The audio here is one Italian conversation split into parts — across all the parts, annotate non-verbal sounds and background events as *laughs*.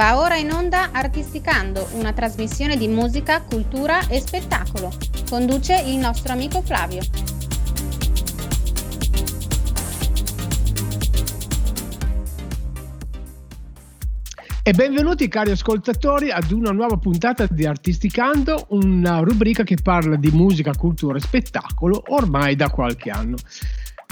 Va ora in onda Artisticando, una trasmissione di musica, cultura e spettacolo. Conduce il nostro amico Flavio. E benvenuti cari ascoltatori ad una nuova puntata di Artisticando, una rubrica che parla di musica, cultura e spettacolo ormai da qualche anno.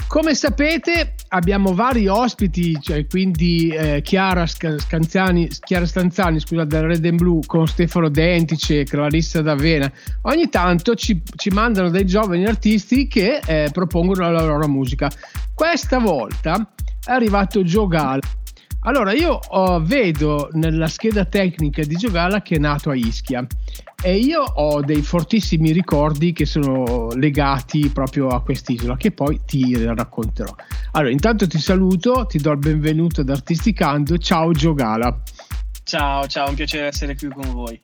Come sapete abbiamo vari ospiti, cioè quindi eh, Chiara, Scanzani, Chiara Stanzani scusa, del Red and Blue con Stefano Dentice Clarissa D'Avena. Ogni tanto ci, ci, mandano dei giovani artisti che eh, propongono la loro musica. Questa volta è arrivato Joe Gala allora, io oh, vedo nella scheda tecnica di Giogala che è nato a Ischia e io ho dei fortissimi ricordi che sono legati proprio a quest'isola che poi ti racconterò. Allora, intanto ti saluto, ti do il benvenuto ad Artisticando. Ciao Giogala. Ciao, ciao, un piacere essere qui con voi.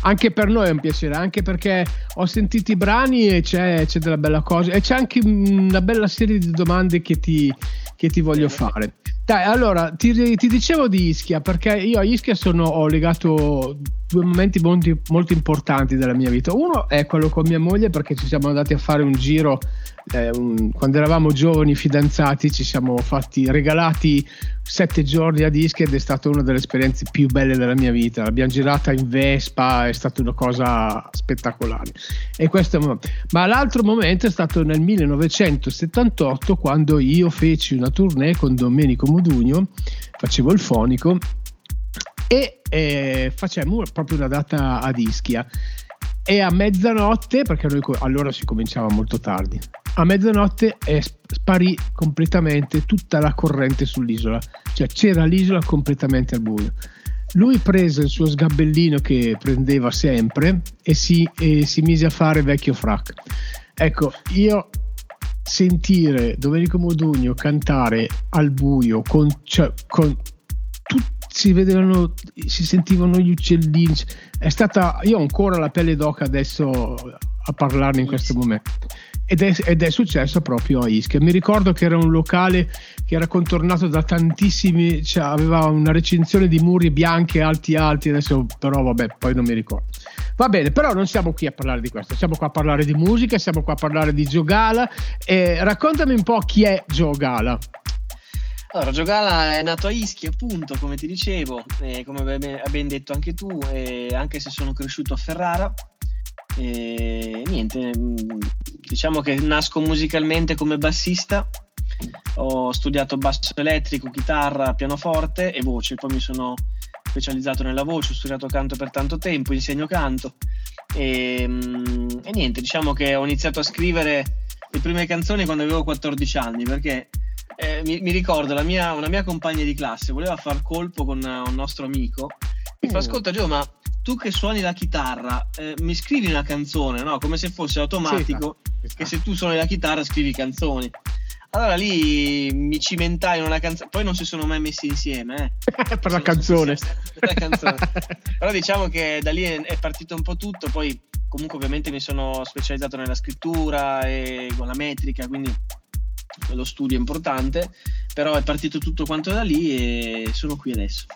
Anche per noi è un piacere, anche perché ho sentito i brani e c'è, c'è della bella cosa e c'è anche una bella serie di domande che ti, che ti voglio fare. Dai, allora ti, ti, dicevo di Ischia perché io a Ischia sono, ho legato due momenti molto, molto, importanti della mia vita. Uno è quello con mia moglie perché ci siamo andati a fare un giro eh, un, quando eravamo giovani fidanzati, ci siamo fatti regalati sette giorni a Ischia ed è stata una delle esperienze più belle della mia vita. L'abbiamo girata in Vespa, è stata una cosa spettacolare. Questo, ma l'altro momento è stato nel 1978 quando io feci una tournée con Domenico Modugno, facevo il fonico e eh, facemmo proprio una data ad Ischia e a mezzanotte, perché noi allora si cominciava molto tardi, a mezzanotte è sparì completamente tutta la corrente sull'isola, cioè c'era l'isola completamente al buio. Lui prese il suo sgabellino che prendeva sempre e si, e si mise a fare vecchio frac. Ecco, io sentire Domenico Modugno cantare al buio con, cioè, con tutti si vedevano, si sentivano gli uccellini. È stata, io ho ancora la pelle d'oca adesso a parlarne in questo momento. Ed è, ed è, successo proprio a Ischia. Mi ricordo che era un locale che era contornato da tantissimi, cioè aveva una recinzione di muri bianchi alti alti, adesso però vabbè, poi non mi ricordo. Va bene, però non siamo qui a parlare di questo, siamo qua a parlare di musica, siamo qua a parlare di Giogala. Eh, raccontami un po' chi è Giogala. Allora, Giogala è nato a Ischia, appunto, come ti dicevo, e come ben detto anche tu, anche se sono cresciuto a Ferrara. E niente, mm, diciamo che nasco musicalmente come bassista. Ho studiato basso elettrico, chitarra, pianoforte e voce, poi mi sono specializzato nella voce, ho studiato canto per tanto tempo, insegno canto e, mm, e niente, diciamo che ho iniziato a scrivere le prime canzoni quando avevo 14 anni perché eh, mi, mi, ricordo mia, una mia compagna di classe voleva far colpo con un nostro amico. Mm. Ascolta, Gio, ma tu che suoni la chitarra, eh, mi scrivi una canzone, no? Come se fosse automatico sì, che se tu suoni la chitarra scrivi canzoni. Allora lì mi cimentai in una canzone, poi non si sono mai messi insieme. Eh. *laughs* per, la canzone. per la canzone. Però diciamo che da lì è, è partito un po' tutto, poi comunque ovviamente mi sono specializzato nella scrittura e con la metrica, quindi lo studio è importante, però è partito tutto quanto da lì e sono qui adesso.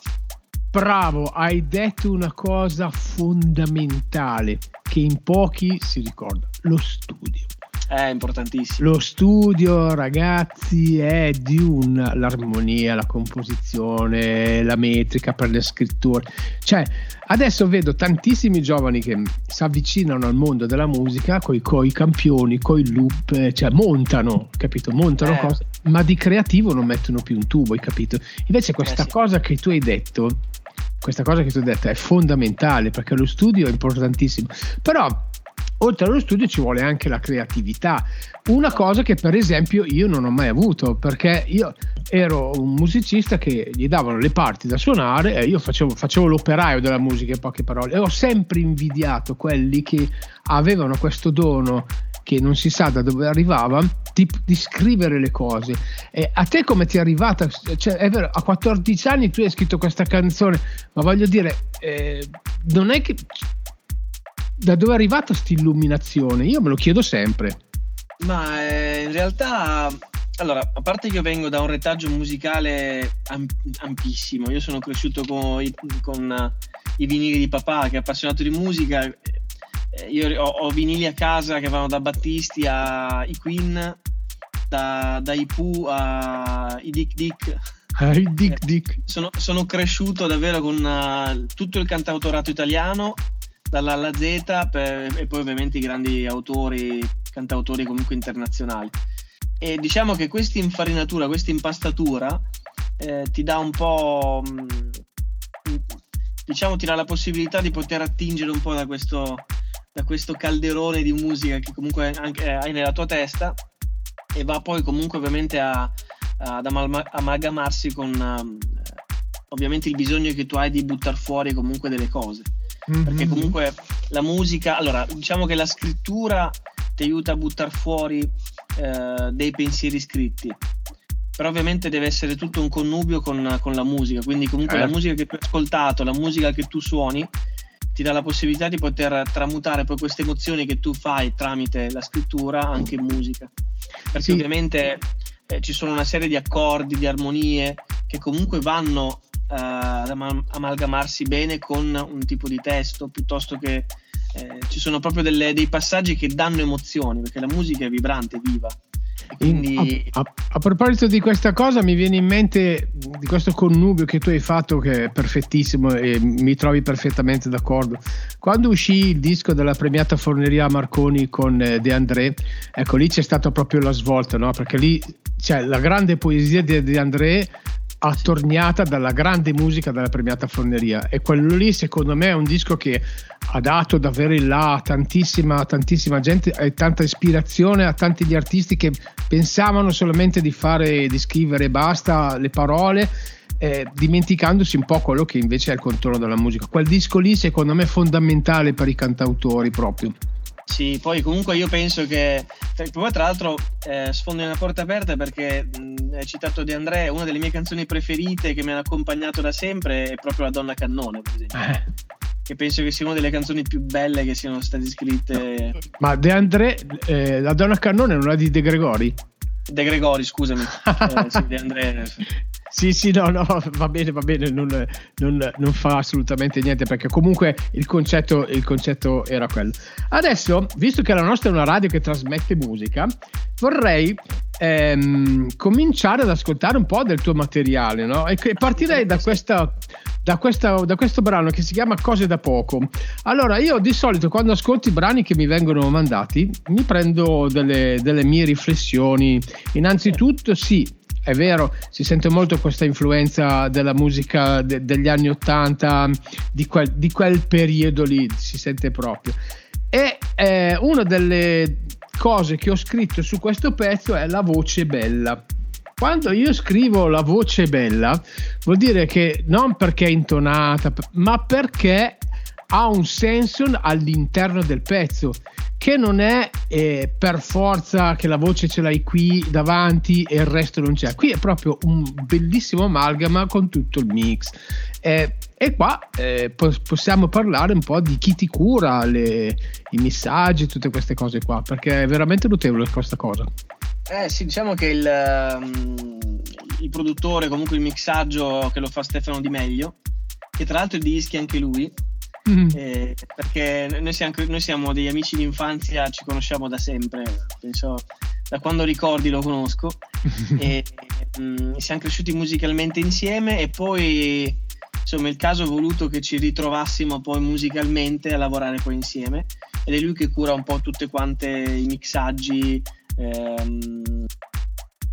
Bravo, hai detto una cosa fondamentale che in pochi si ricorda, lo studio. È importantissimo. Lo studio, ragazzi, è di un l'armonia, la composizione, la metrica per le scritture. Cioè, adesso vedo tantissimi giovani che si avvicinano al mondo della musica coi, coi campioni, coi loop, cioè montano, capito? Montano eh. cose, ma di creativo non mettono più un tubo, hai capito? Invece questa eh sì. cosa che tu hai detto questa cosa che tu hai detto è fondamentale perché lo studio è importantissimo. Però oltre allo studio ci vuole anche la creatività. Una cosa che per esempio io non ho mai avuto, perché io ero un musicista che gli davano le parti da suonare e io facevo, facevo l'operaio della musica in poche parole e ho sempre invidiato quelli che avevano questo dono che non si sa da dove arrivava di, di scrivere le cose e a te come ti è arrivata cioè, è vero a 14 anni tu hai scritto questa canzone ma voglio dire eh, non è che da dove è arrivata questa illuminazione? Io me lo chiedo sempre. Ma eh, in realtà allora, a parte che io vengo da un retaggio musicale amp- ampissimo, io sono cresciuto con, i, con uh, i vinili di papà che è appassionato di musica, eh, io ho, ho, vinili a casa che vanno da Battisti ai Queen, da, dai Pooh ai Dick Dick. *laughs* Ai Dick Dick. Eh, sono, sono, cresciuto davvero con uh, tutto il cantautorato italiano, dalla alla Z per, e poi ovviamente i grandi autori, cantautori comunque internazionali. E diciamo che questa infarinatura, questa impastatura eh, ti dà un po', mh, mm, diciamo, ti dà la possibilità di poter attingere un po' da questo, da questo calderone di musica che comunque anche, eh, hai nella tua testa e va poi comunque ovviamente a, ad amalgamarsi con um, ovviamente il bisogno che tu hai di buttare fuori comunque delle cose. Mm-hmm. Perché comunque la musica, allora diciamo che la scrittura ti aiuta a buttare fuori eh, dei pensieri scritti. Però ovviamente deve essere tutto un connubio con, con la musica, quindi comunque eh. la musica che tu hai ascoltato, la musica che tu suoni, ti dà la possibilità di poter tramutare poi queste emozioni che tu fai tramite la scrittura anche in musica. Perché sì. ovviamente eh, ci sono una serie di accordi, di armonie che comunque vanno eh, ad amalgamarsi bene con un tipo di testo piuttosto che eh, ci sono proprio delle, dei passaggi che danno emozioni, perché la musica è vibrante, viva. Quindi... A, a, a, proposito di questa cosa, mi viene in mente di questo connubio che tu hai fatto, che è perfettissimo e mi trovi perfettamente d'accordo. Quando uscì il disco della premiata Forneria Marconi con eh, De André, ecco lì c'è stata proprio la svolta, no? perché lì c'è la grande poesia di De André attorniata dalla grande musica della premiata Forneria. E quello lì secondo me è un disco che ha dato davvero in là a tantissima, tantissima gente e tanta ispirazione a tanti di artisti che pensavano solamente di fare di scrivere basta le parole eh, dimenticandosi un po' quello che invece è il contorno della musica. Quel disco lì secondo me è fondamentale per i cantautori proprio sì, poi comunque io penso che poi tra l'altro eh, sfondo una porta aperta perché mh, hai citato De André, una delle mie canzoni preferite che mi hanno accompagnato da sempre è proprio La Donna Cannone, per esempio. Eh. Che penso che sia una delle canzoni più belle che siano state scritte. Ma De André, eh, La Donna Cannone non è di De Gregori? De Gregori, scusami. *laughs* eh, sì, De André. Sì, sì, no, no, va bene, va bene, non, non, non fa assolutamente niente perché comunque il concetto, il concetto, era quello. Adesso, visto che la nostra è una radio che trasmette musica, vorrei ehm, cominciare ad ascoltare un po' del tuo materiale, no? E partirei da, questa, da, questa, da questo brano che si chiama Cose da poco. Allora, io di solito quando ascolto i brani che mi vengono mandati, mi prendo delle, delle mie riflessioni. Innanzitutto, sì, è vero, si sente molto questa influenza della musica de- degli anni Ottanta, di quel, di quel, periodo lì, si sente proprio. E eh, una delle cose che ho scritto su questo pezzo è la voce bella. Quando io scrivo la voce bella, vuol dire che non perché è intonata, ma perché ha un senso all'interno del pezzo che non è eh, per forza che la voce ce l'hai qui davanti e il resto non c'è. Qui è proprio un bellissimo amalgama con tutto il mix. Eh, e qua eh, possiamo parlare un po' di chi ti cura, le, i messaggi, tutte queste cose qua, perché è veramente notevole questa cosa. Eh sì, diciamo che il, um, il produttore, comunque il mixaggio che lo fa Stefano Di Meglio, che tra l'altro di dischi anche lui, Mm. Eh, perché noi siamo, noi siamo, degli amici di infanzia, ci conosciamo da sempre, penso da quando ricordi lo conosco *laughs* e mm, siamo cresciuti musicalmente insieme e poi insomma il caso ha voluto che ci ritrovassimo poi musicalmente a lavorare poi insieme ed è lui che cura un po' tutte quante i mixaggi ehm,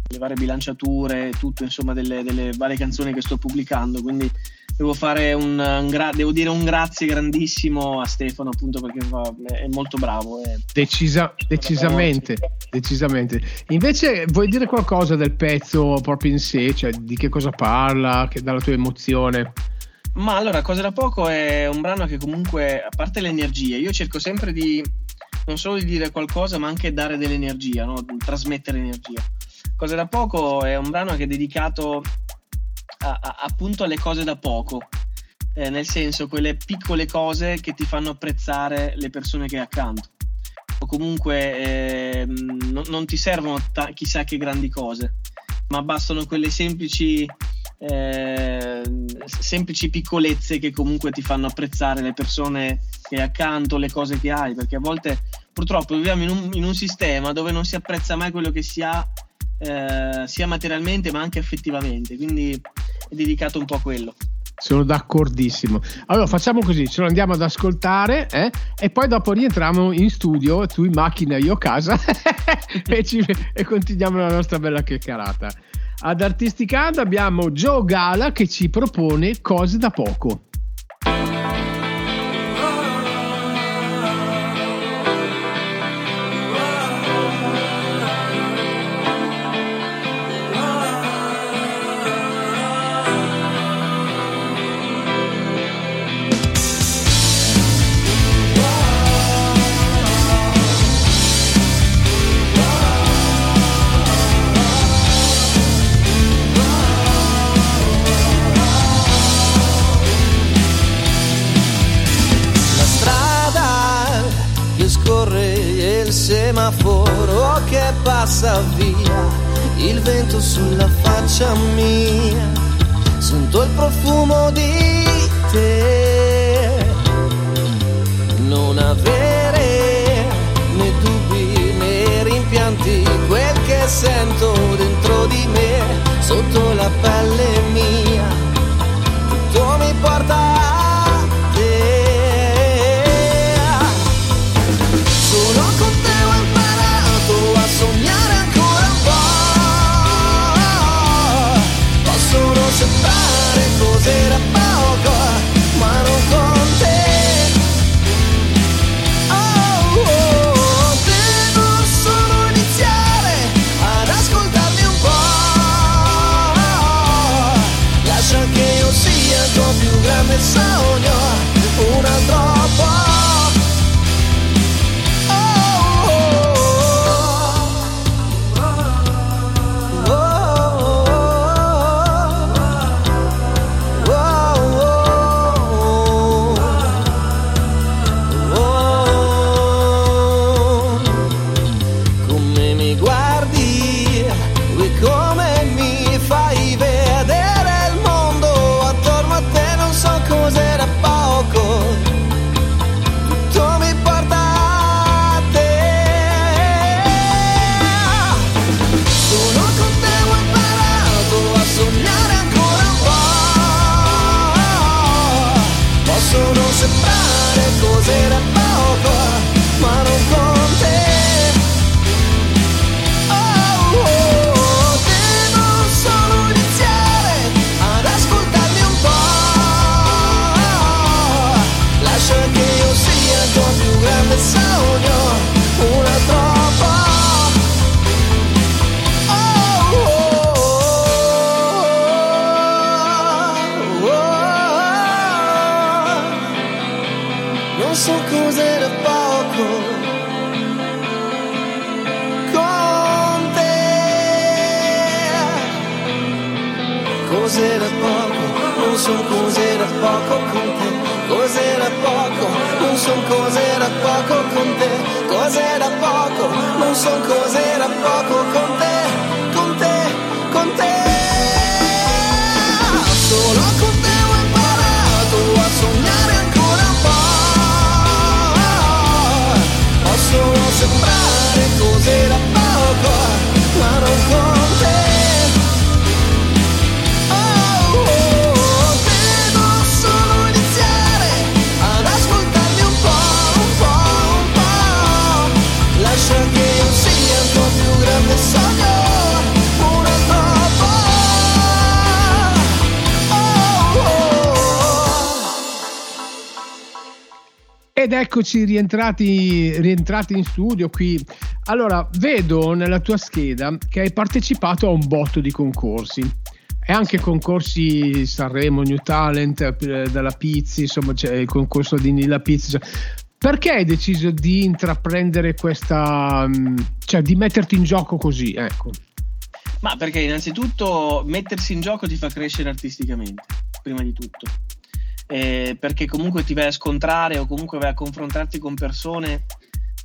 le varie bilanciature tutto insomma delle, delle varie canzoni che sto pubblicando quindi devo fare un, un gra- devo dire un grazie grandissimo a Stefano appunto perché fa, è molto bravo è Decisa, decisamente decisamente. Invece vuoi dire qualcosa del pezzo proprio in sé? Cioè di che cosa parla? Che, dalla tua emozione? Ma allora Cosa da poco è un brano che comunque a parte l'energia io cerco sempre di non solo di dire qualcosa ma anche dare dell'energia no? trasmettere energia Cosa da poco è un brano che è dedicato a, a, appunto alle cose da poco, eh, nel senso quelle piccole cose che ti fanno apprezzare le persone che hai accanto. o comunque eh, non, non, ti servono ta- chissà che grandi cose, ma bastano quelle semplici, eh, semplici piccolezze che comunque ti fanno apprezzare le persone che hai accanto, le cose che hai, perché a volte purtroppo viviamo in un, in un sistema dove non si apprezza mai quello che si ha, eh, sia materialmente ma anche affettivamente, quindi è dedicato un po' a quello. Sono d'accordissimo. Allora facciamo così, ce lo andiamo ad ascoltare eh? e poi dopo rientriamo in studio, tu in macchina, io a casa *laughs* e, ci, e continuiamo la nostra bella chiacchierata. Ad Artisticando abbiamo Joe Gala che ci propone cose da poco. Faccia mia, sento il profumo di te. Non avere né dubbi né rimpianti, quel che sento dentro di me, sotto la pelle mia, tutto mi porta Ed eccoci rientrati, rientrati in studio qui. Allora, vedo nella tua scheda che hai partecipato a un botto di concorsi e anche concorsi Sanremo, New Talent, eh, dalla Pizzi, insomma c'è il concorso di Nilla Pizzi. Perché hai deciso di intraprendere questa, mm, cioè di metterti in gioco così? Ecco. Ma perché innanzitutto mettersi in gioco ti fa crescere artisticamente, prima di tutto eh, perché comunque ti vai a scontrare o comunque vai a confrontarti con persone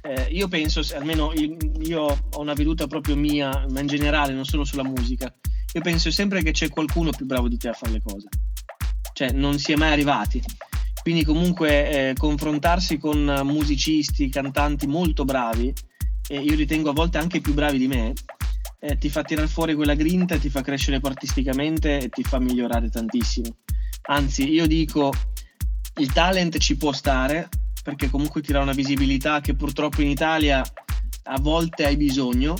eh, io penso, almeno io, io ho una veduta proprio mia, ma in generale, non solo sulla musica, io penso sempre che c'è qualcuno più bravo di te a fare le cose. Cioè, non si è mai arrivati. Quindi comunque eh, confrontarsi con musicisti, cantanti molto bravi, e io ritengo a volte anche più bravi di me, eh, ti fa tirare fuori quella grinta, ti fa crescere artisticamente e ti fa migliorare tantissimo. Anzi, io dico, il talent ci può stare, perché comunque ti dà una visibilità che purtroppo in Italia a volte hai bisogno,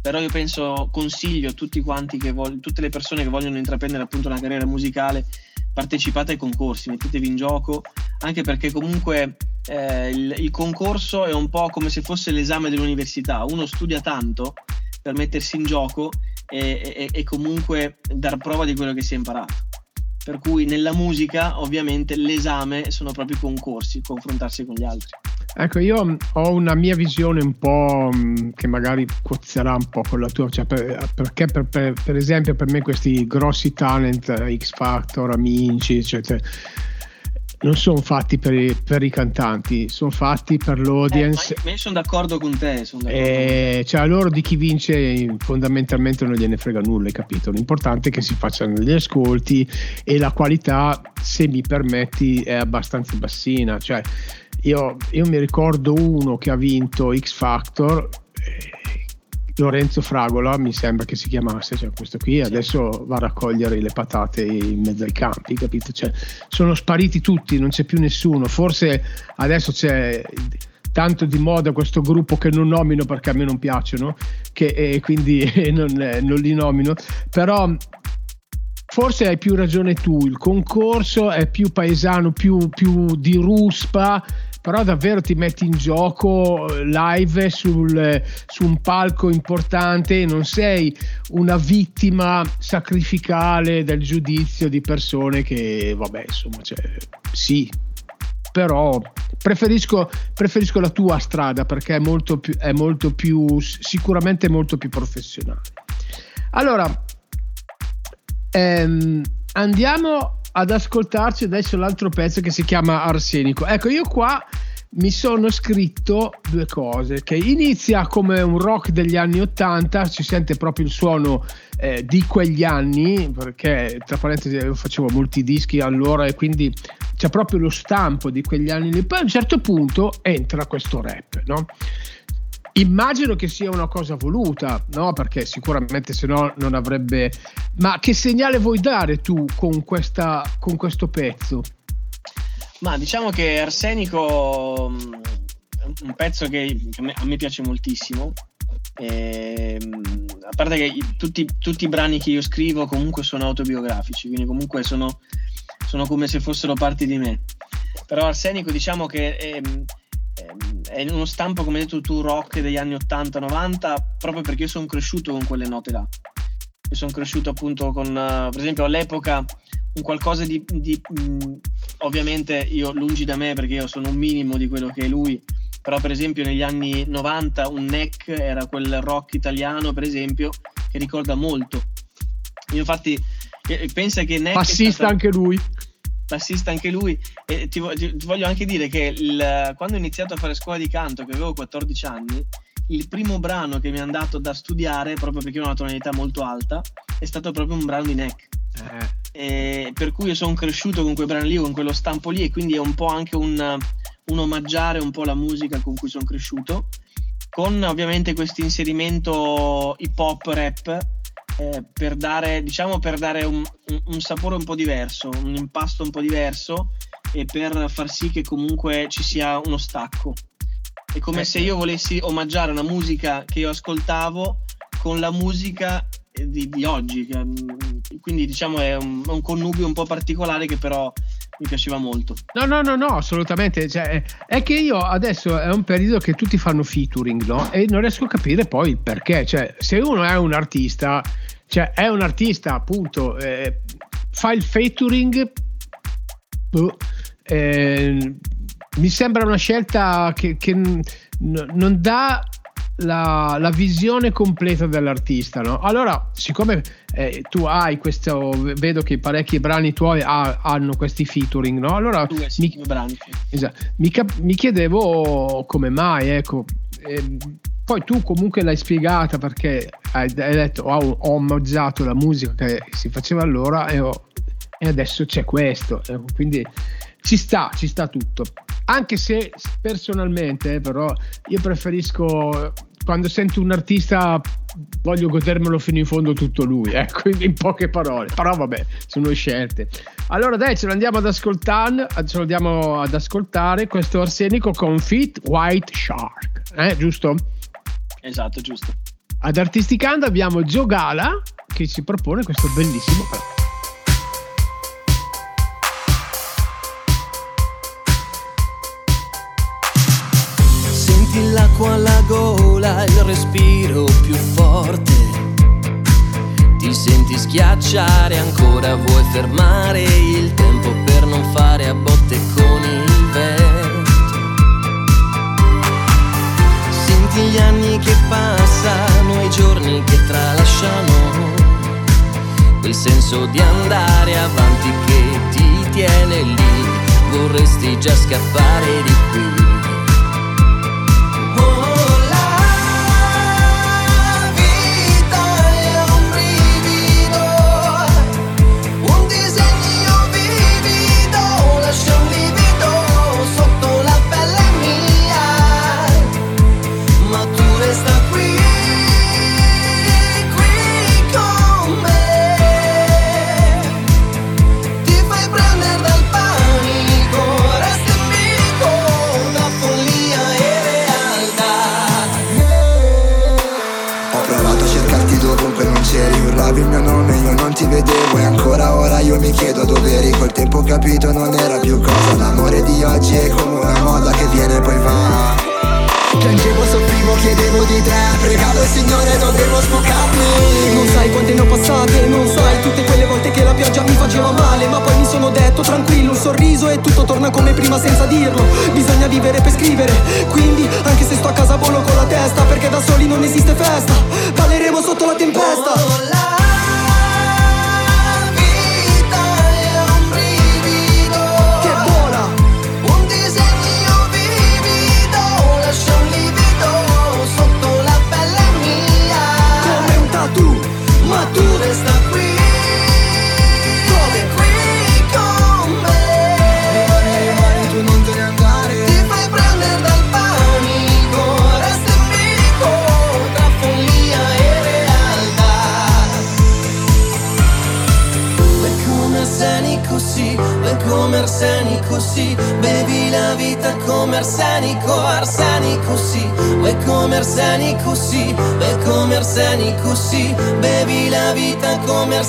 però io penso, consiglio a tutti quanti che vogliono, tutte le persone che vogliono intraprendere appunto una carriera musicale, partecipate ai concorsi, mettetevi in gioco, anche perché comunque eh, il, il, concorso è un po' come se fosse l'esame dell'università, uno studia tanto per mettersi in gioco e, e, e comunque dar prova di quello che si è imparato. Per cui nella musica ovviamente l'esame sono proprio i concorsi, confrontarsi con gli altri. Ecco, io ho una mia visione un po' mm, che magari cozzerà un po' con la tua, cioè per, perché per, per, per, esempio per me questi grossi talent, X Factor, Amici, eccetera, non sono fatti per i, per i cantanti, sono fatti per l'audience. Eh, io sono d'accordo con te. D'accordo eh, con te. Cioè, a loro di chi vince fondamentalmente non gliene frega nulla, hai capito? L'importante è che si facciano gli ascolti e la qualità, se mi permetti, è abbastanza bassina. Cioè, io, io mi ricordo uno che ha vinto X Factor. Eh, Lorenzo Fragola mi sembra che si chiamasse, cioè questo qui adesso va a raccogliere le patate in mezzo ai campi, capito? Cioè, sono spariti tutti, non c'è più nessuno, forse adesso c'è tanto di moda questo gruppo che non nomino perché a me non piacciono, che, e quindi *laughs* non, non li nomino, però forse hai più ragione tu, il concorso è più paesano, più, più di ruspa, però davvero ti metti in gioco eh, live sul, su un palco importante e non sei una vittima sacrificale del giudizio di persone che, vabbè, insomma, cioè, sì, però preferisco, preferisco, la tua strada perché è molto più, è molto più sicuramente molto più professionale. Allora, ehm, andiamo ad ascoltarci adesso l'altro pezzo che si chiama Arsenico. Ecco, io qua mi sono scritto due cose che inizia come un rock degli anni 80 si sente proprio il suono eh, di quegli anni perché tra parentesi io facevo molti dischi allora e quindi c'è proprio lo stampo di quegli anni lì poi a un certo punto entra questo rap no? Immagino che sia una cosa voluta, no? Perché sicuramente se no non avrebbe. Ma che segnale vuoi dare tu con, questa, con questo pezzo? Ma diciamo che Arsenico mm, è un pezzo che a me piace moltissimo. E, ehm, a parte che tutti, tutti, i brani che io scrivo comunque sono autobiografici, quindi comunque sono, sono come se fossero parti di me. Però Arsenico diciamo che è, è uno stampo, come hai detto tu, rock degli anni 80-90, proprio perché io sono cresciuto con quelle note là. Io sono cresciuto appunto con, uh, per esempio, all'epoca un qualcosa di, di mh, ovviamente io lungi da me perché io sono un minimo di quello che è lui, però per esempio negli anni 90 un neck era quel rock italiano, per esempio, che ricorda molto. Io infatti eh, pensa che neck Passista stato... anche lui bassista anche lui. E ti, ti, ti voglio anche dire che il, quando ho iniziato a fare scuola di canto, che avevo 14 anni, il primo brano che mi è andato da studiare, proprio perché ho una tonalità molto alta, è stato proprio un brano di Neck. Eh. per cui io sono cresciuto con quei brani lì, con quello stampo lì, e quindi è un po' anche un, un omaggiare un po' la musica con cui sono cresciuto, con ovviamente questo inserimento hip hop rap eh, per dare, diciamo, per dare un, un, sapore un po' diverso, un impasto un po' diverso e per far sì che comunque ci sia uno stacco. È come eh, se io volessi omaggiare una musica che io ascoltavo con la musica di, di oggi. Mm, quindi diciamo è un, un, connubio un po' particolare che però mi piaceva molto. No, no, no, no, assolutamente. Cioè, è che io adesso è un periodo che tutti fanno featuring, no? E non riesco a capire poi il perché. Cioè, se uno è un artista, cioè è un artista, appunto, eh, fa il featuring. Boh, eh, mi sembra una scelta che, che n- non dà la, la visione completa dell'artista. No? Allora, siccome eh, tu hai questo, vedo che parecchi brani tuoi ha, hanno questi featuring, no? Allora Due, sì, mi, brani. esatto, mi, cap- mi chiedevo come mai, ecco. Ehm, poi tu comunque l'hai spiegata perché hai, hai detto ho, ho omaggiato la musica che si faceva allora e, ho- e adesso c'è questo. ecco, quindi ci sta, ci sta tutto. Anche se personalmente, eh, però, io preferisco eh, quando sento un artista voglio godermelo fino in fondo tutto lui, *laughs* ecco, in poche parole. Però vabbè, sono scelte. Allora dai, ce lo andiamo ad ascoltare, ce lo andiamo ad ascoltare questo Arsenico con Fit White Shark, eh, giusto? Esatto, giusto. Ad Artisticando abbiamo Gio Gala che ci propone questo bellissimo. Senti l'acqua alla gola, il respiro più forte. Ti senti schiacciare ancora, vuoi fermare il tempo per non fare a botte con il vento. Senti gli anni che passano, i giorni che tralasciano. Quel senso di andare avanti che ti tiene lì, vorresti già scappare di qui. Oh,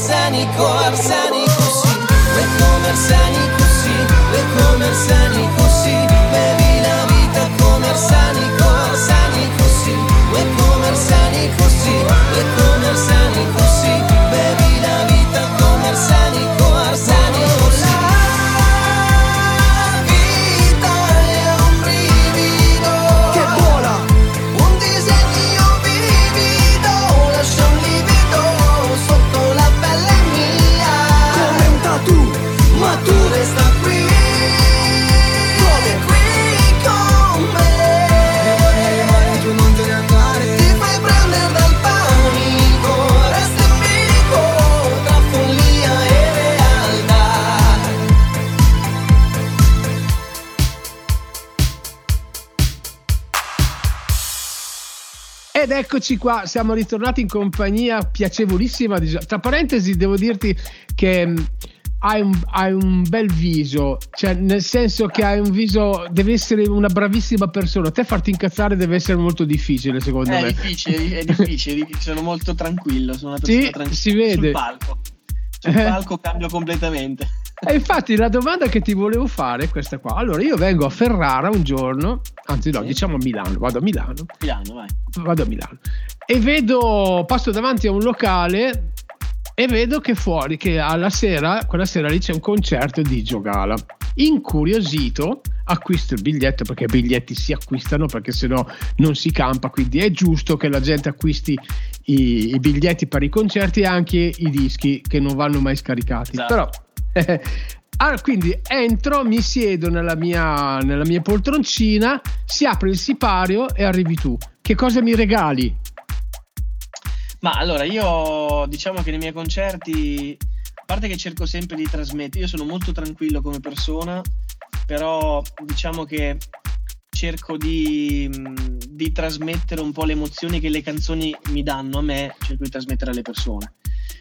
come arsenico, Ed eccoci qua, siamo ritornati in compagnia piacevolissima. di Tra parentesi, devo dirti che mh, hai un, hai un bel viso, cioè nel senso che hai un viso, devi essere una bravissima persona. Te farti incazzare deve essere molto difficile, secondo È me. difficile, è difficile, *laughs* sono molto tranquillo, sono una Sì, persona tranquilla. si vede. Sul palco. Sul Eh. palco cambio completamente. E infatti la domanda che ti volevo fare è questa qua. Allora, io vengo a Ferrara un giorno, anzi no, Sì. diciamo a Milano, vado a Milano, Milano, vai. vado a Milano e vedo, passo davanti a un locale e vedo che fuori, che alla sera, quella sera lì c'è un concerto di Giogala. Incuriosito, acquisto il biglietto perché i biglietti si acquistano perché sennò non si campa quindi è giusto che la gente acquisti i, i biglietti per i concerti e anche i dischi che non vanno mai scaricati esatto. però eh, *laughs* allora, quindi entro, mi siedo nella mia, nella mia poltroncina, si apre il sipario e arrivi tu. Che cosa mi regali? Ma allora, io diciamo che nei miei concerti, a parte che cerco sempre di trasmettere, io sono molto tranquillo come persona, però diciamo che cerco di, di trasmettere un po' le emozioni che le canzoni mi danno a me, cerco di trasmettere alle persone.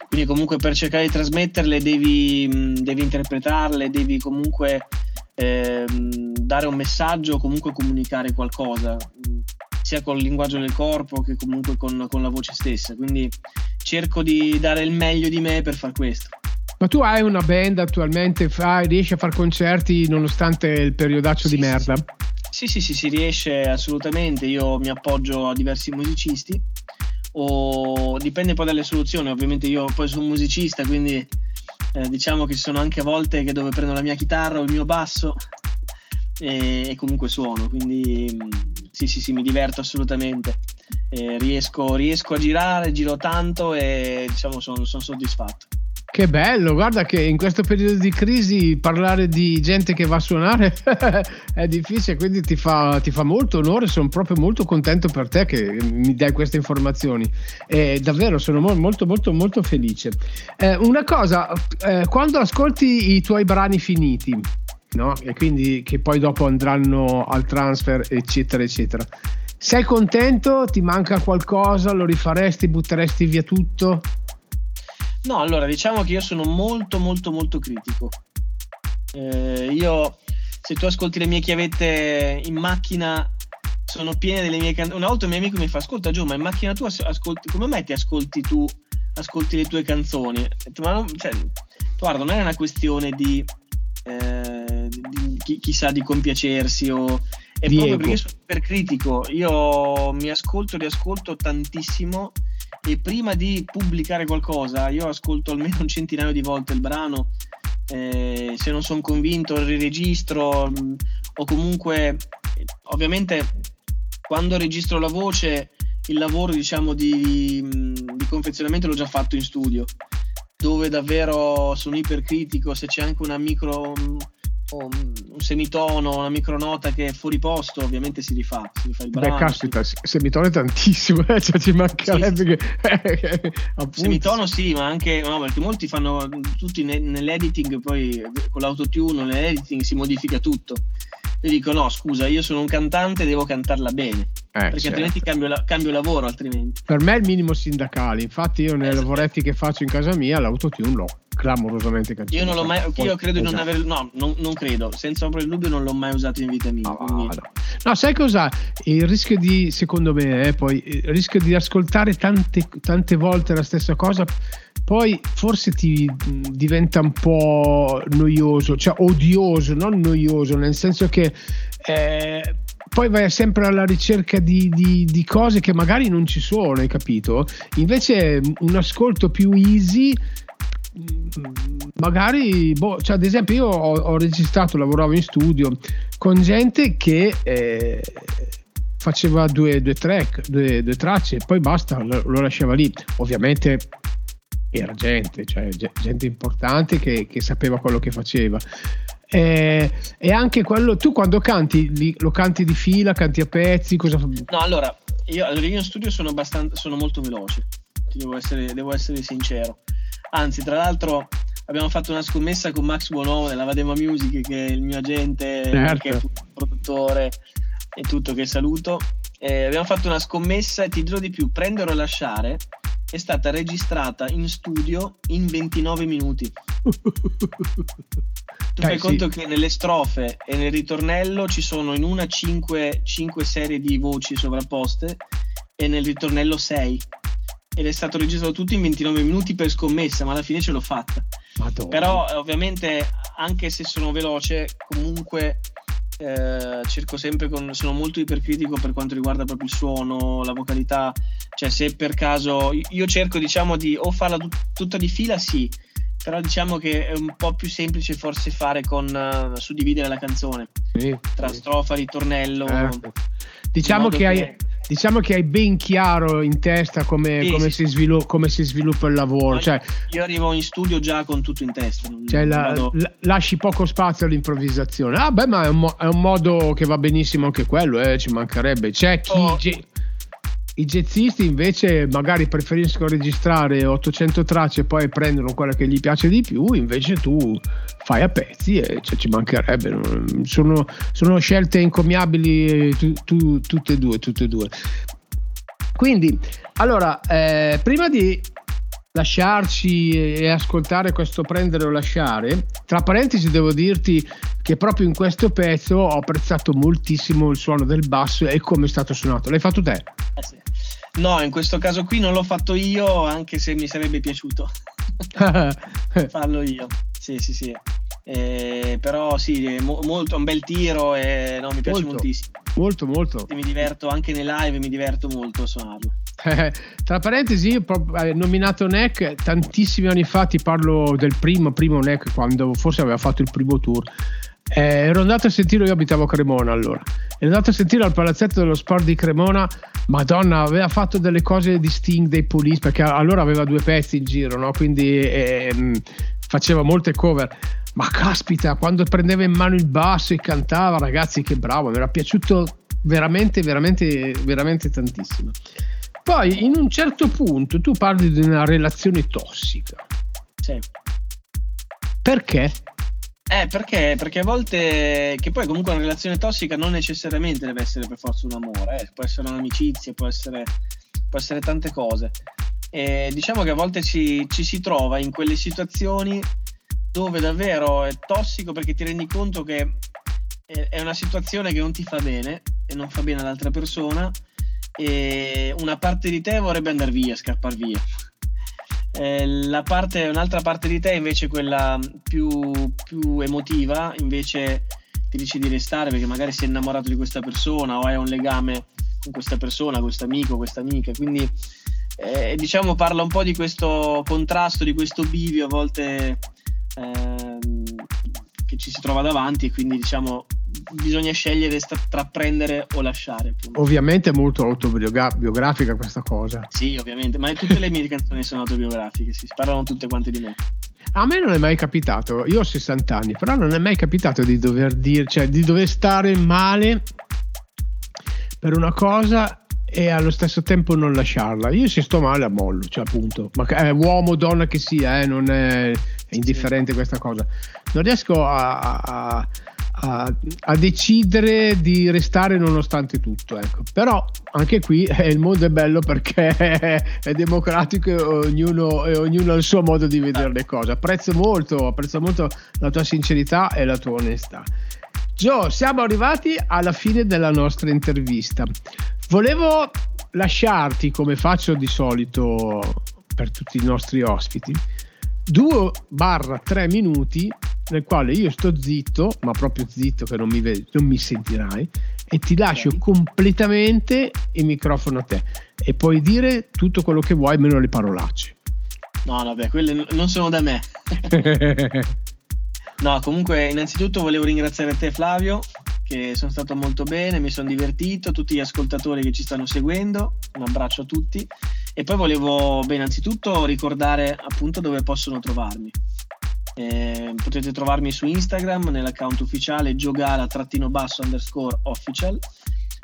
Quindi comunque per cercare di trasmetterle devi, devi interpretarle, devi comunque eh, dare un messaggio o comunque comunicare qualcosa, sia col linguaggio del corpo che comunque con, con la voce stessa. Quindi cerco di dare il meglio di me per far questo. Ma tu hai una band attualmente, fai, riesci a fare concerti nonostante il periodaccio sì, di merda? Sì, sì, sì, si riesce assolutamente. Io mi appoggio a diversi musicisti o dipende poi dalle soluzioni. Ovviamente io poi sono un musicista, quindi eh, diciamo che ci sono anche volte che dove prendo la mia chitarra o il mio basso e, e comunque suono, quindi mm, sì sì sì mi diverto assolutamente. Eh, riesco, riesco, a girare, giro tanto e diciamo sono, sono soddisfatto. Che bello, guarda che in questo periodo di crisi parlare di gente che va a suonare *laughs* è difficile, quindi ti fa, ti fa, molto onore, sono proprio molto contento per te che mi dai queste informazioni. E davvero sono molto molto molto felice. Eh, una cosa, eh, quando ascolti i tuoi brani finiti, no? e quindi che poi dopo andranno al transfer, eccetera, eccetera, sei contento? Ti manca qualcosa? Lo rifaresti? Butteresti via tutto? No, allora diciamo che io sono molto molto molto critico. Eh, io, se tu ascolti le mie chiavette in macchina, sono piene delle mie canzoni. Una volta un mio amico mi fa: Ascolta, Gio, ma in macchina tu ascolti, come mai ti ascolti tu? Ascolti le tue canzoni? Ma non, cioè, guarda, non è una questione di, eh, di chi, chissà di compiacersi o è Diego. proprio perché sono super critico. Io mi ascolto e riascolto tantissimo e prima di pubblicare qualcosa io ascolto almeno un centinaio di volte il brano. Eh, se non sono convinto riregistro mm, o comunque ovviamente quando registro la voce il lavoro diciamo di, mm, di confezionamento l'ho già fatto in studio dove davvero sono ipercritico se c'è anche una micro mm, un semitono, una micronota che è fuori posto, ovviamente si rifà, si rifà il brano. Beh, caspita, si... semitono è tantissimo, eh? cioè ci mancherebbe sì, che... semitono sì, ma anche, no, perché molti fanno, tutti nell'editing, poi con l'autotune, nell'editing si modifica tutto. Io dico no, scusa, io sono un cantante, devo cantarla bene. Eh, perché certo. altrimenti cambio, la, cambio, lavoro altrimenti. Per me è il minimo sindacale, infatti io nei esatto. lavoretti che faccio in casa mia l'autotune l'ho clamorosamente cancellato. Io non l'ho mai, io credo di non aver, no, non, non, credo, senza ombra di dubbio non l'ho mai usato in vita mia. No, no. no sai cosa? Il rischio di, secondo me, eh, poi, il rischio di ascoltare tante, tante volte la stessa cosa, poi forse ti diventa un po' noioso, cioè odioso, non noioso, nel senso che... Eh, poi vai sempre alla ricerca di, di, di, cose che magari non ci sono, hai capito? Invece un ascolto più easy magari, boh, cioè ad esempio io ho, ho, registrato, lavoravo in studio con gente che eh, faceva due, due track, due, due, tracce e poi basta, lo, lo, lasciava lì. Ovviamente era gente, cioè gente importante che, che sapeva quello che faceva. Eh, e anche quello, tu quando canti, lo canti di fila, canti a pezzi? Cosa... No, allora, io, io in studio sono, abbastanza, sono molto veloce, devo essere, devo essere sincero Anzi, tra l'altro abbiamo fatto una scommessa con Max Buonomo della Vadema Music, che è il mio agente, certo. che è il produttore e tutto, che saluto. Eh, abbiamo fatto una scommessa e ti dirò di più, prendere o lasciare è stata registrata in studio in 29 minuti. *laughs* Tu fai sì. conto che nelle strofe e nel ritornello ci sono in una 5, 5 serie di voci sovrapposte e nel ritornello 6 ed è stato registrato tutto in 29 minuti per scommessa, ma alla fine ce l'ho fatta. Madonna. Però ovviamente anche se sono veloce, comunque eh, cerco sempre con, sono molto ipercritico per quanto riguarda proprio il suono, la vocalità, cioè se per caso io cerco diciamo di o farla tut- tutta di fila sì, però diciamo che è un po' più semplice forse fare con uh, suddividere la canzone Sì, tra sì. strofa, ritornello. Certo. Diciamo che, hai, che- diciamo che hai ben chiaro in testa come, Sì, come sì. Si svilu- come si sviluppa il lavoro, cioè, Io arrivo in studio già con tutto in testa. cioè la- la- lasci poco spazio all'improvvisazione. Ah, beh, ma è un, mo- è un modo che va benissimo anche quello, eh, ci mancherebbe. C'è chi. Oh. ge- I jazzisti invece magari preferiscono registrare 800 tracce e poi prendono quella che gli piace di più, invece tu fai a pezzi e cioè, ci mancherebbe. Sono, sono scelte incommiabili eh, tu- tu- tutte e due, tutte e due. Quindi, allora, eh, prima di lasciarci e ascoltare questo prendere o lasciare, tra parentesi devo dirti che proprio in questo pezzo ho apprezzato moltissimo il suono del basso e come è stato suonato. L'hai fatto te? Eh sì. No, in questo caso qui non l'ho fatto io, anche se mi sarebbe piaciuto *laughs* farlo io. Sì, sì, sì. Eh, però sì, è mo- molto, un bel tiro e no, mi piace Molto. moltissimo. molto, molto. Mi diverto anche nei live, mi diverto molto a suonarlo. *laughs* Tra parentesi, io hai nominato Neck tantissimi anni fa, ti parlo del primo, primo Neck, quando forse aveva fatto il primo tour. Eh, ero andato a sentire, io abitavo a Cremona allora, ero andato a sentire al palazzetto dello sport di Cremona, Madonna, aveva fatto delle cose di Sting dei Police, perché allora aveva due pezzi in giro, no? quindi ehm, faceva molte cover. Ma caspita, quando prendeva in mano il basso e cantava, ragazzi, che bravo, mi era piaciuto veramente, veramente, veramente tantissimo. Poi in un certo punto tu parli di una relazione tossica. Sì. Perché? Eh, perché? Perché a volte, che poi comunque una relazione tossica non necessariamente deve essere per forza un amore, eh, può essere un'amicizia, può essere, può essere tante cose. E diciamo che a volte ci, ci si trova in quelle situazioni dove davvero è tossico perché ti rendi conto che è è una situazione che non ti fa bene e non fa bene all'altra persona e una parte di te vorrebbe andare via, scappare via. Eh, parte, un'altra parte di te invece quella più, più emotiva invece ti dice di restare perché magari sei innamorato di questa persona o hai un legame con questa persona, questo amico, questa amica quindi eh, diciamo parla un po' di questo contrasto, di questo bivio a volte ehm, che ci si trova davanti e quindi diciamo bisogna scegliere tra prendere o lasciare appunto. Ovviamente è molto autobiografica questa cosa. Sì, ovviamente, ma tutte le mie canzoni sono autobiografiche, si parlano tutte quante di me. A me non è mai capitato, io ho 60 anni, però non è mai capitato di dover dire, cioè di dover stare male per una cosa e allo stesso tempo non lasciarla. Io se sto male a mollo, cioè appunto, ma che- eh, uomo, donna che sia, eh, non è, è indifferente questa cosa. Non riesco a, a- a- a decidere di restare nonostante tutto, ecco. Però anche qui *laughs* eh, il mondo è bello perché *laughs* è democratico e ognuno, e ognuno ha il suo modo di vedere le cose. Apprezzo molto, apprezzo molto la tua sincerità e la tua onestà. Gio, siamo arrivati alla fine della nostra intervista. Volevo lasciarti, come faccio di solito per tutti i nostri ospiti, 2 barra 3 minuti nel quale io sto zitto, ma proprio zitto che non mi, vedi, non mi sentirai, e ti lascio Ok. completamente il microfono a te e puoi dire tutto quello che vuoi, meno le parolacce. No, vabbè, quelle non sono da me. *laughs* No, comunque, innanzitutto volevo ringraziare te, Flavio, che sono stato molto bene, mi sono divertito, tutti gli ascoltatori che ci stanno seguendo, un abbraccio a tutti. E poi volevo, beh, innanzitutto ricordare appunto dove possono trovarmi. Eh, potete trovarmi su Instagram nell'account ufficiale giogala-basso underscore official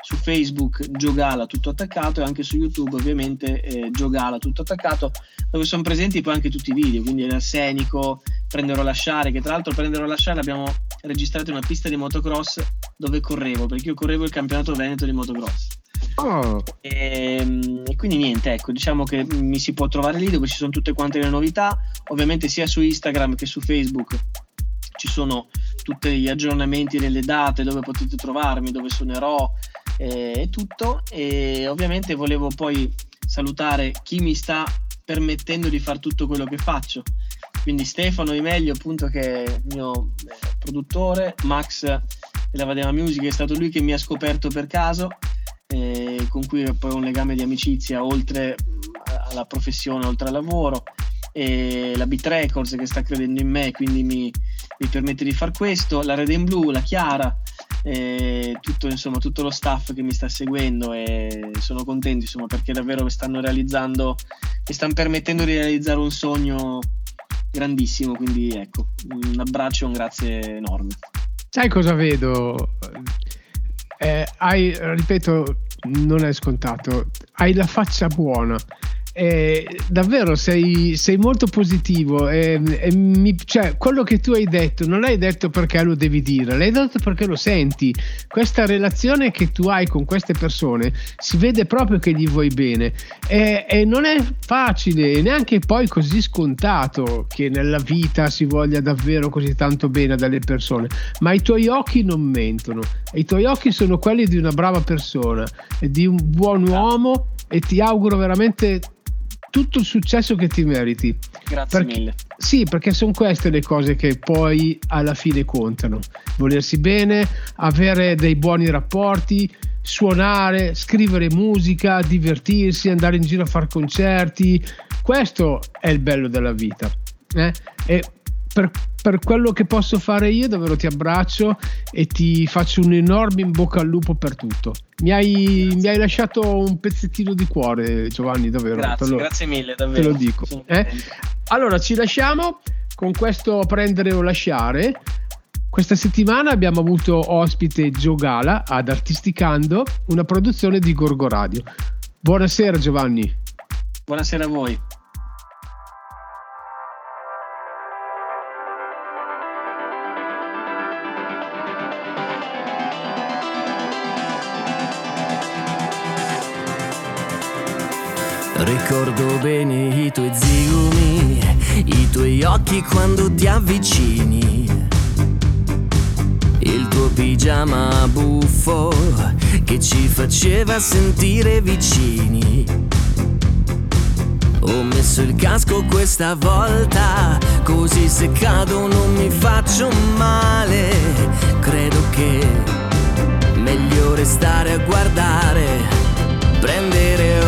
su Facebook Giogala tutto attaccato e anche su YouTube ovviamente eh, Giogala tutto attaccato dove sono presenti poi anche tutti i video quindi l'arsenico, prendere o lasciare che tra l'altro prendere o lasciare abbiamo registrato in una pista di motocross dove correvo perché io correvo il campionato veneto di motocross. Oh, e, e quindi niente, ecco, diciamo che mi si può trovare lì dove ci sono tutte quante le novità, ovviamente sia su Instagram che su Facebook ci sono tutti gli aggiornamenti delle date, dove potete trovarmi, dove suonerò eh, e tutto. E ovviamente volevo poi salutare chi mi sta permettendo di fare tutto quello che faccio. Quindi Stefano Di Meglio, appunto, che è il mio eh, produttore, Max della Vadema Music, è stato lui che mi ha scoperto per caso eh, con cui ho poi un legame di amicizia oltre mh, alla professione, oltre al lavoro. e la Beat Records che sta credendo in me, quindi mi, mi permette di far questo, la Red and Blue, la Chiara, tutto, insomma, tutto lo staff che mi sta seguendo e sono contento insomma, perché davvero mi stanno realizzando, mi stanno permettendo di realizzare un sogno grandissimo, quindi ecco, un abbraccio e un grazie enorme. Sai cosa vedo? Eh, hai, ripeto, non è scontato, hai la faccia buona eh, davvero sei, sei, molto positivo e, e mi, cioè, quello che tu hai detto non l'hai detto perché lo devi dire l'hai detto perché lo senti. Questa relazione che tu hai con queste persone si vede proprio che gli vuoi bene e, e non è facile neanche poi così scontato che nella vita si voglia davvero così tanto bene dalle persone ma i tuoi occhi non mentono. I tuoi occhi sono quelli di una brava persona di un buon uomo e ti auguro veramente tutto il successo che ti meriti. Grazie perché, mille. Sì, perché sono queste le cose che poi alla fine contano. Volersi bene, avere dei buoni rapporti, suonare, scrivere musica, divertirsi, andare in giro a fare concerti. Questo è il bello della vita. Eh? E per, per, quello che posso fare io, davvero ti abbraccio e ti faccio un enorme in bocca al lupo per tutto. Mi hai, mi hai lasciato un pezzettino di cuore, Giovanni, davvero. Grazie, lo, grazie mille, davvero. Te lo dico. Eh? Allora, ci lasciamo con questo prendere o lasciare. Questa settimana abbiamo avuto ospite Gio Gala ad Artisticando, una produzione di Gorgo Radio. Buonasera Giovanni. Buonasera a voi. Ricordo bene i tuoi zigomi, i tuoi occhi quando ti avvicini. Il tuo pigiama buffo che ci faceva sentire vicini. Ho messo il casco questa volta, così se cado non mi faccio male. Credo che meglio restare a guardare prendere o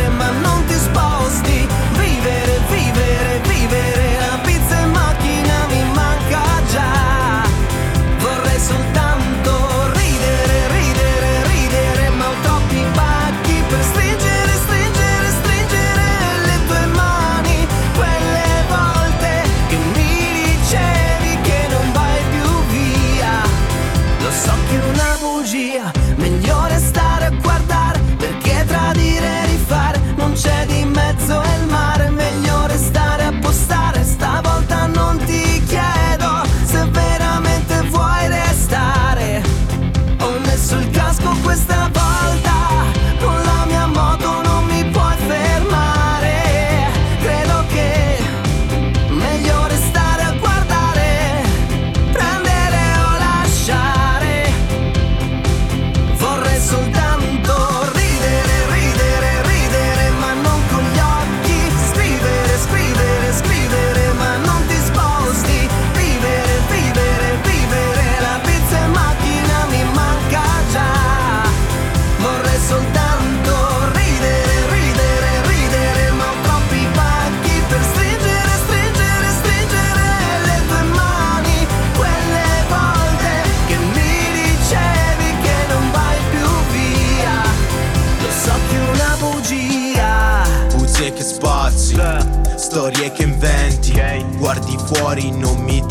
fuori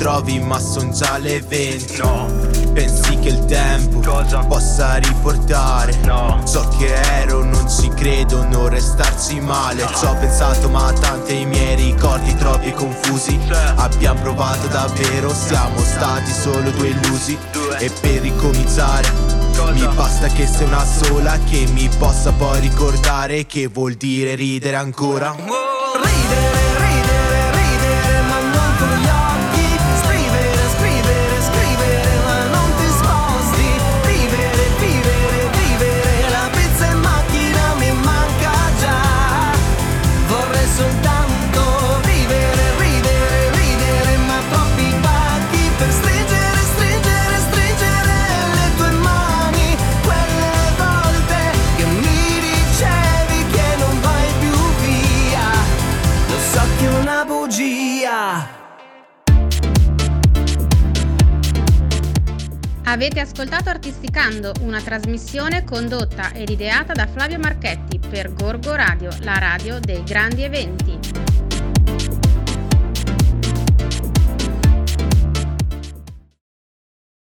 trovi ma son già le 20 No Pensi che il tempo Cosa? possa riportare No So che ero, non ci credo, non restarci male no. Ci ho pensato ma tanti i miei ricordi troppi confusi sì. Abbiamo provato davvero, siamo stati solo due illusi due. E per ricominciare? Mi basta che sei una sola che mi possa poi ricordare Che vuol dire ridere ancora Avete ascoltato Artisticando, una trasmissione condotta ed ideata da Flavio Marchetti per Gorgo Radio, la radio dei grandi eventi.